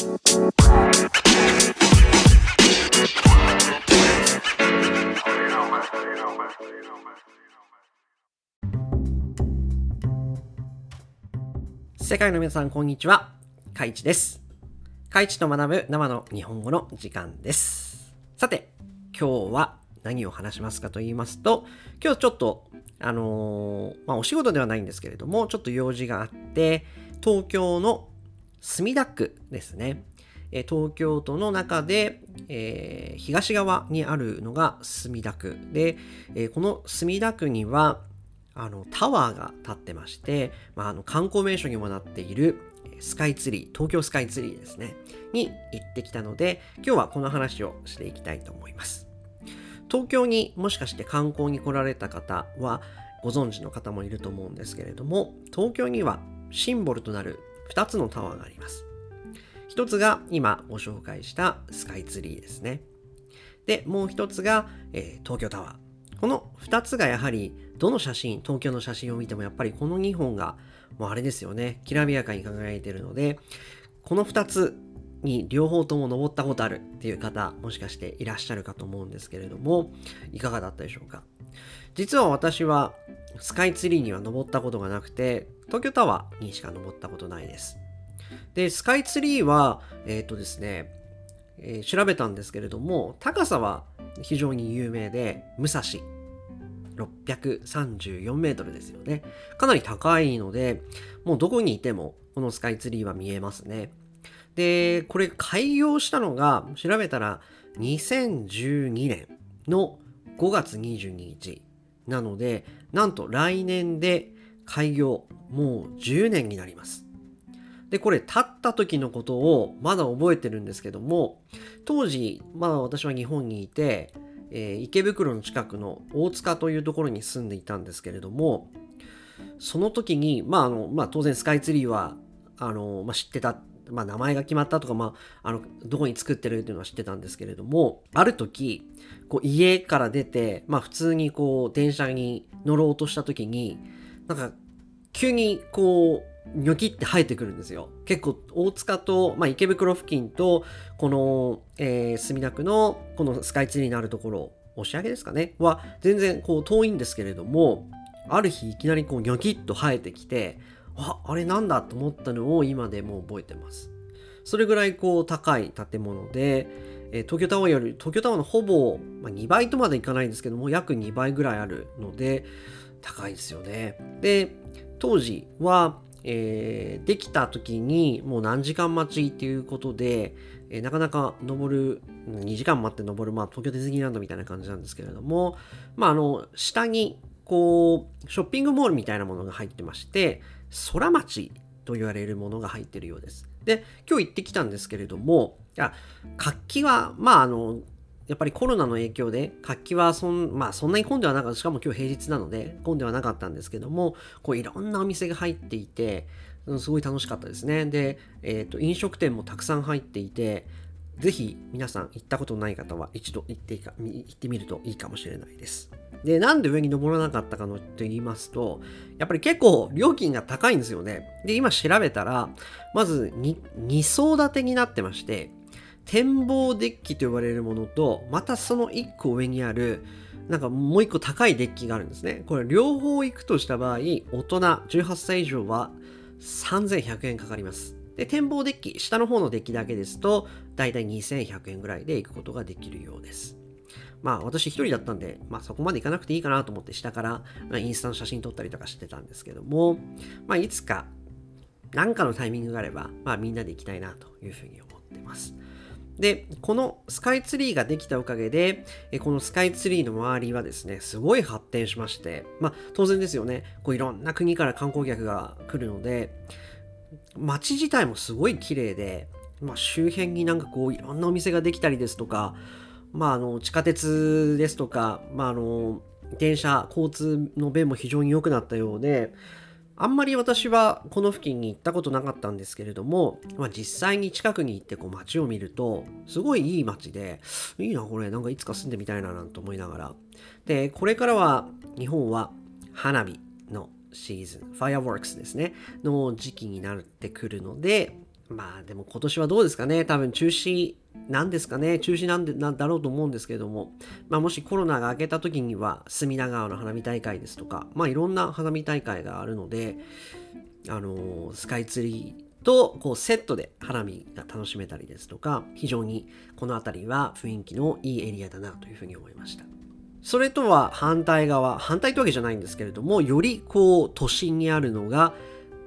世界の皆さん、こんにちは。かいちです。かいちと学ぶ生の日本語の時間です。さて、今日は何を話しますかと言いますと、今日ちょっと、あのー、まあ、お仕事ではないんですけれども、ちょっと用事があって、東京の墨田区ですね。東京都の中で、えー、東側にあるのが墨田区で、えー、この墨田区にはあのタワーが立ってまして、まあ、あの観光名所にもなっているスカイツリー、東京スカイツリーですね、に行ってきたので、今日はこの話をしていきたいと思います。東京にもしかして観光に来られた方はご存知の方もいると思うんですけれども、東京にはシンボルとなる2つのタワーがあります。1つが今ご紹介したスカイツリーですね。で、もう1つが、えー、東京タワー。この2つがやはりどの写真、東京の写真を見てもやっぱりこの2本がもうあれですよね、きらびやかに輝いているので、この2つに両方とも登ったことあるっていう方、もしかしていらっしゃるかと思うんですけれども、いかがだったでしょうか？実は私はスカイツリーには登ったことがなくて、東京タワーにしか登ったことないです。で、スカイツリーは、えっ、ー、とですね、えー、調べたんですけれども、高さは非常に有名で、武蔵634メートルですよね。かなり高いので、もうどこにいてもこのスカイツリーは見えますね。で、これ開業したのが調べたら2012年の5月22日なので、なんと来年で開業もう10年になります。で、これ立った時のことをまだ覚えてるんですけども、当時、まだ私は日本にいて、えー、池袋の近くの大塚というところに住んでいたんですけれども、その時に、まああのまあ、当然スカイツリーはあの、まあ、知ってた、まあ、名前が決まったとか、まあ、あのどこに作ってるっていうのは知ってたんですけれどもある時こう家から出て、まあ、普通にこう電車に乗ろうとした時になんか急にこうニョキって生えてくるんですよ。結構大塚と、まあ、池袋付近とこの、えー、墨田区のこのスカイツリーになるところ押し上げですかね？は全然こう遠いんですけれどもある日いきなりこうニョキッと生えてきてああれなんだと思ったのを今でも覚えてます。それぐらいこう高い建物で、え、東京タワーより東京タワーのほぼ、まあ、2倍とまでいかないんですけども約2倍ぐらいあるので高いですよね。で当時はえー、できた時にもう何時間待ちっていうことで、えー、なかなか登る、2時間待って登る、まあ東京ディズニーランドみたいな感じなんですけれども、まああの、下にこう、ショッピングモールみたいなものが入ってまして、空町と言われるものが入ってるようです。で、今日行ってきたんですけれども、あ活気は、まああの、やっぱりコロナの影響で活気はそん,、まあ、そんなに混んではなかったしかも今日平日なので混んではなかったんですけどもこういろんなお店が入っていてすごい楽しかったですねで、えーと、飲食店もたくさん入っていてぜひ皆さん行ったことない方は一度行っていいか行ってみるといいかもしれないです。で、なんで上に登らなかったかのと言いますと、やっぱり結構料金が高いんですよね。で、今調べたら、まず 2, 2層建てになってまして、展望デッキと呼ばれるものと、またその1個上にある、なんかもう1個高いデッキがあるんですね。これ両方行くとした場合、大人18歳以上は3100円かかります。で、展望デッキ、下の方のデッキだけですと、だいたい2100円ぐらいで行くことができるようです。まあ私一人だったんで、まあそこまで行かなくていいかなと思って下から、インスタの写真撮ったりとかしてたんですけども、まあいつか何かのタイミングがあれば、まあみんなで行きたいなというふうに思ってます。で、このスカイツリーができたおかげで、このスカイツリーの周りはですね、すごい発展しまして、まあ当然ですよね、こういろんな国から観光客が来るので、街自体もすごい綺麗で、まあ周辺になんかこういろんなお店ができたりですとか、まああの地下鉄ですとか、まああの電車、交通の便も非常に良くなったようで、あんまり私はこの付近に行ったことなかったんですけれども、まあ、実際に近くに行ってこう街を見るとすごいいい街でいいなこれなんかいつか住んでみたいななんて思いながら。でこれからは日本は花火。シーズンファイアワークスですね。の時期になってくるのでまあでも今年はどうですかね。多分中止なんですかね。中止なんでなんだろうと思うんですけれども、まあ、もしコロナが明けた時には隅田川の花火大会ですとか、まあいろんな花火大会があるので、あのー、スカイツリーとこうセットで花火が楽しめたりですとか、非常にこの辺りは雰囲気のいいエリアだなというふうに思いました。それとは反対側、反対ってわけじゃないんですけれども、よりこう都心にあるのが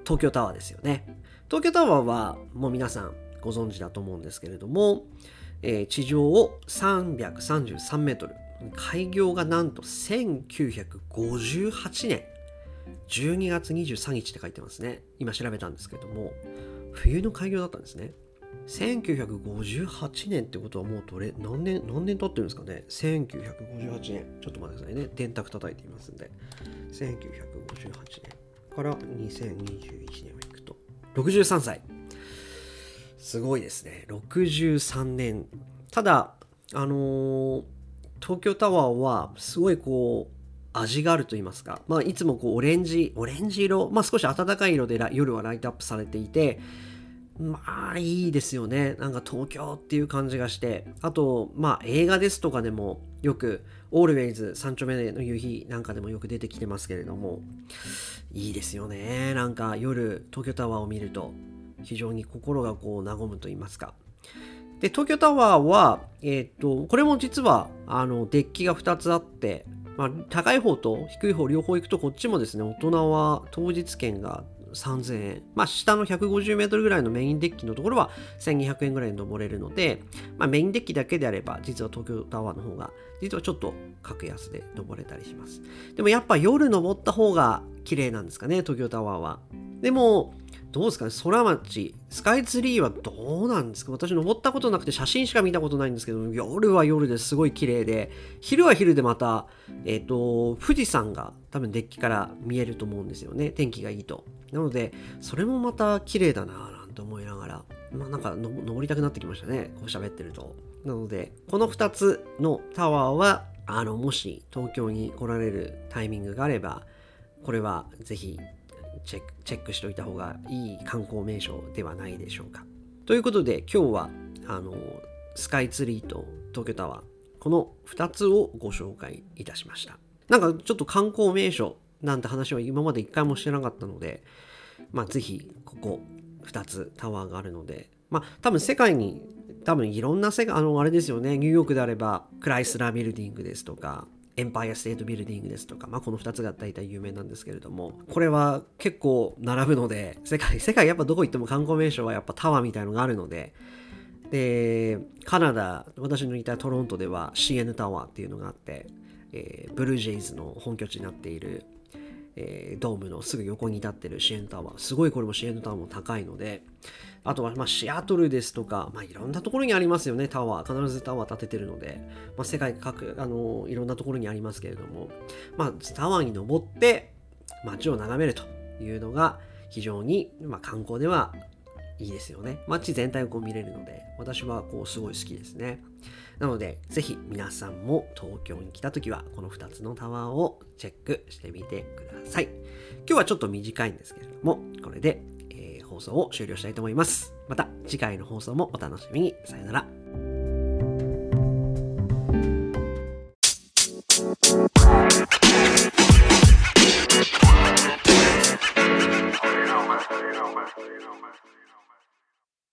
東京タワーですよね。東京タワーはもう皆さんご存知だと思うんですけれども、えー、地上を333メートル、開業がなんと1958年12月23日って書いてますね。今調べたんですけれども、冬の開業だったんですね。1958年ってことはもうどれ何年何年経ってるんですかね ?1958 年。ちょっと待ってくださいね。電卓叩いてみますんで。1958年から2021年をいくと63歳。すごいですね。63年。ただ、あのー、東京タワーはすごいこう、味があると言いますか、まあ、いつもこうオレンジ、オレンジ色、まあ、少し暖かい色で夜はライトアップされていて、まあいいですよね。なんか東京っていう感じがして。あと、まあ映画ですとかでもよく、オールウェイズ三丁目の夕日なんかでもよく出てきてますけれども、いいですよね。なんか夜、東京タワーを見ると、非常に心がこう和むと言いますか。で、東京タワーは、えっ、と、これも実は、あの、デッキが2つあって、まあ、高い方と低い方両方行くとこっちもですね、大人は当日券が3000円。まあ、下の150メートルぐらいのメインデッキのところは1200円ぐらいに登れるので、まあ、メインデッキだけであれば、実は東京タワーの方が、実はちょっと格安で登れたりします。でもやっぱ夜登った方が綺麗なんですかね、東京タワーは。でも、どうですかね空町、スカイツリーはどうなんですか？私登ったことなくて写真しか見たことないんですけど、夜は夜ですごい綺麗で、昼は昼でまた、えっ、ー、と、富士山が多分デッキから見えると思うんですよね。天気がいいと。なので、それもまた綺麗だなぁなんて思いながら、まあなんか登りたくなってきましたね。こう喋ってると。なので、この2つのタワーは、あの、もし東京に来られるタイミングがあれば、これはぜひチェックチェックしておいた方がいい観光名所ではないでしょうか。ということで今日はあのスカイツリーと東京タワーこの2つをご紹介いたしました。なんかちょっと観光名所なんて話は今まで一回もしてなかったので、まあ、ぜひここ2つタワーがあるので、まあ、多分世界に多分いろんな世界あのあれですよねニューヨークであればクライスラービルディングですとかエンパイアステートビルディングですとか、まあ、この2つが大体有名なんですけれどもこれは結構並ぶので世界世界やっぱどこ行っても観光名所はやっぱタワーみたいのがあるのででカナダ私のいたトロントでは CN タワーっていうのがあって、えー、ブルージェイズの本拠地になっているえー、ドームのすぐ横に立ってるシエンタワー。すごいこれもシエンタワーも高いので、あとはまあシアトルですとか、まあ、いろんなところにありますよね、タワー。必ずタワー建ててるので、まあ、世界各、あのいろんなところにありますけれども、まあ、タワーに登って街を眺めるというのが非常に、まあ、観光ではいいですよね。街全体をこう見れるので、私はこうすごい好きですね。なので、ぜひ皆さんも東京に来た時は、この2つのタワーをチェックしてみてください。今日はちょっと短いんですけれども、これで、えー、放送を終了したいと思います。また次回の放送もお楽しみに。さよなら。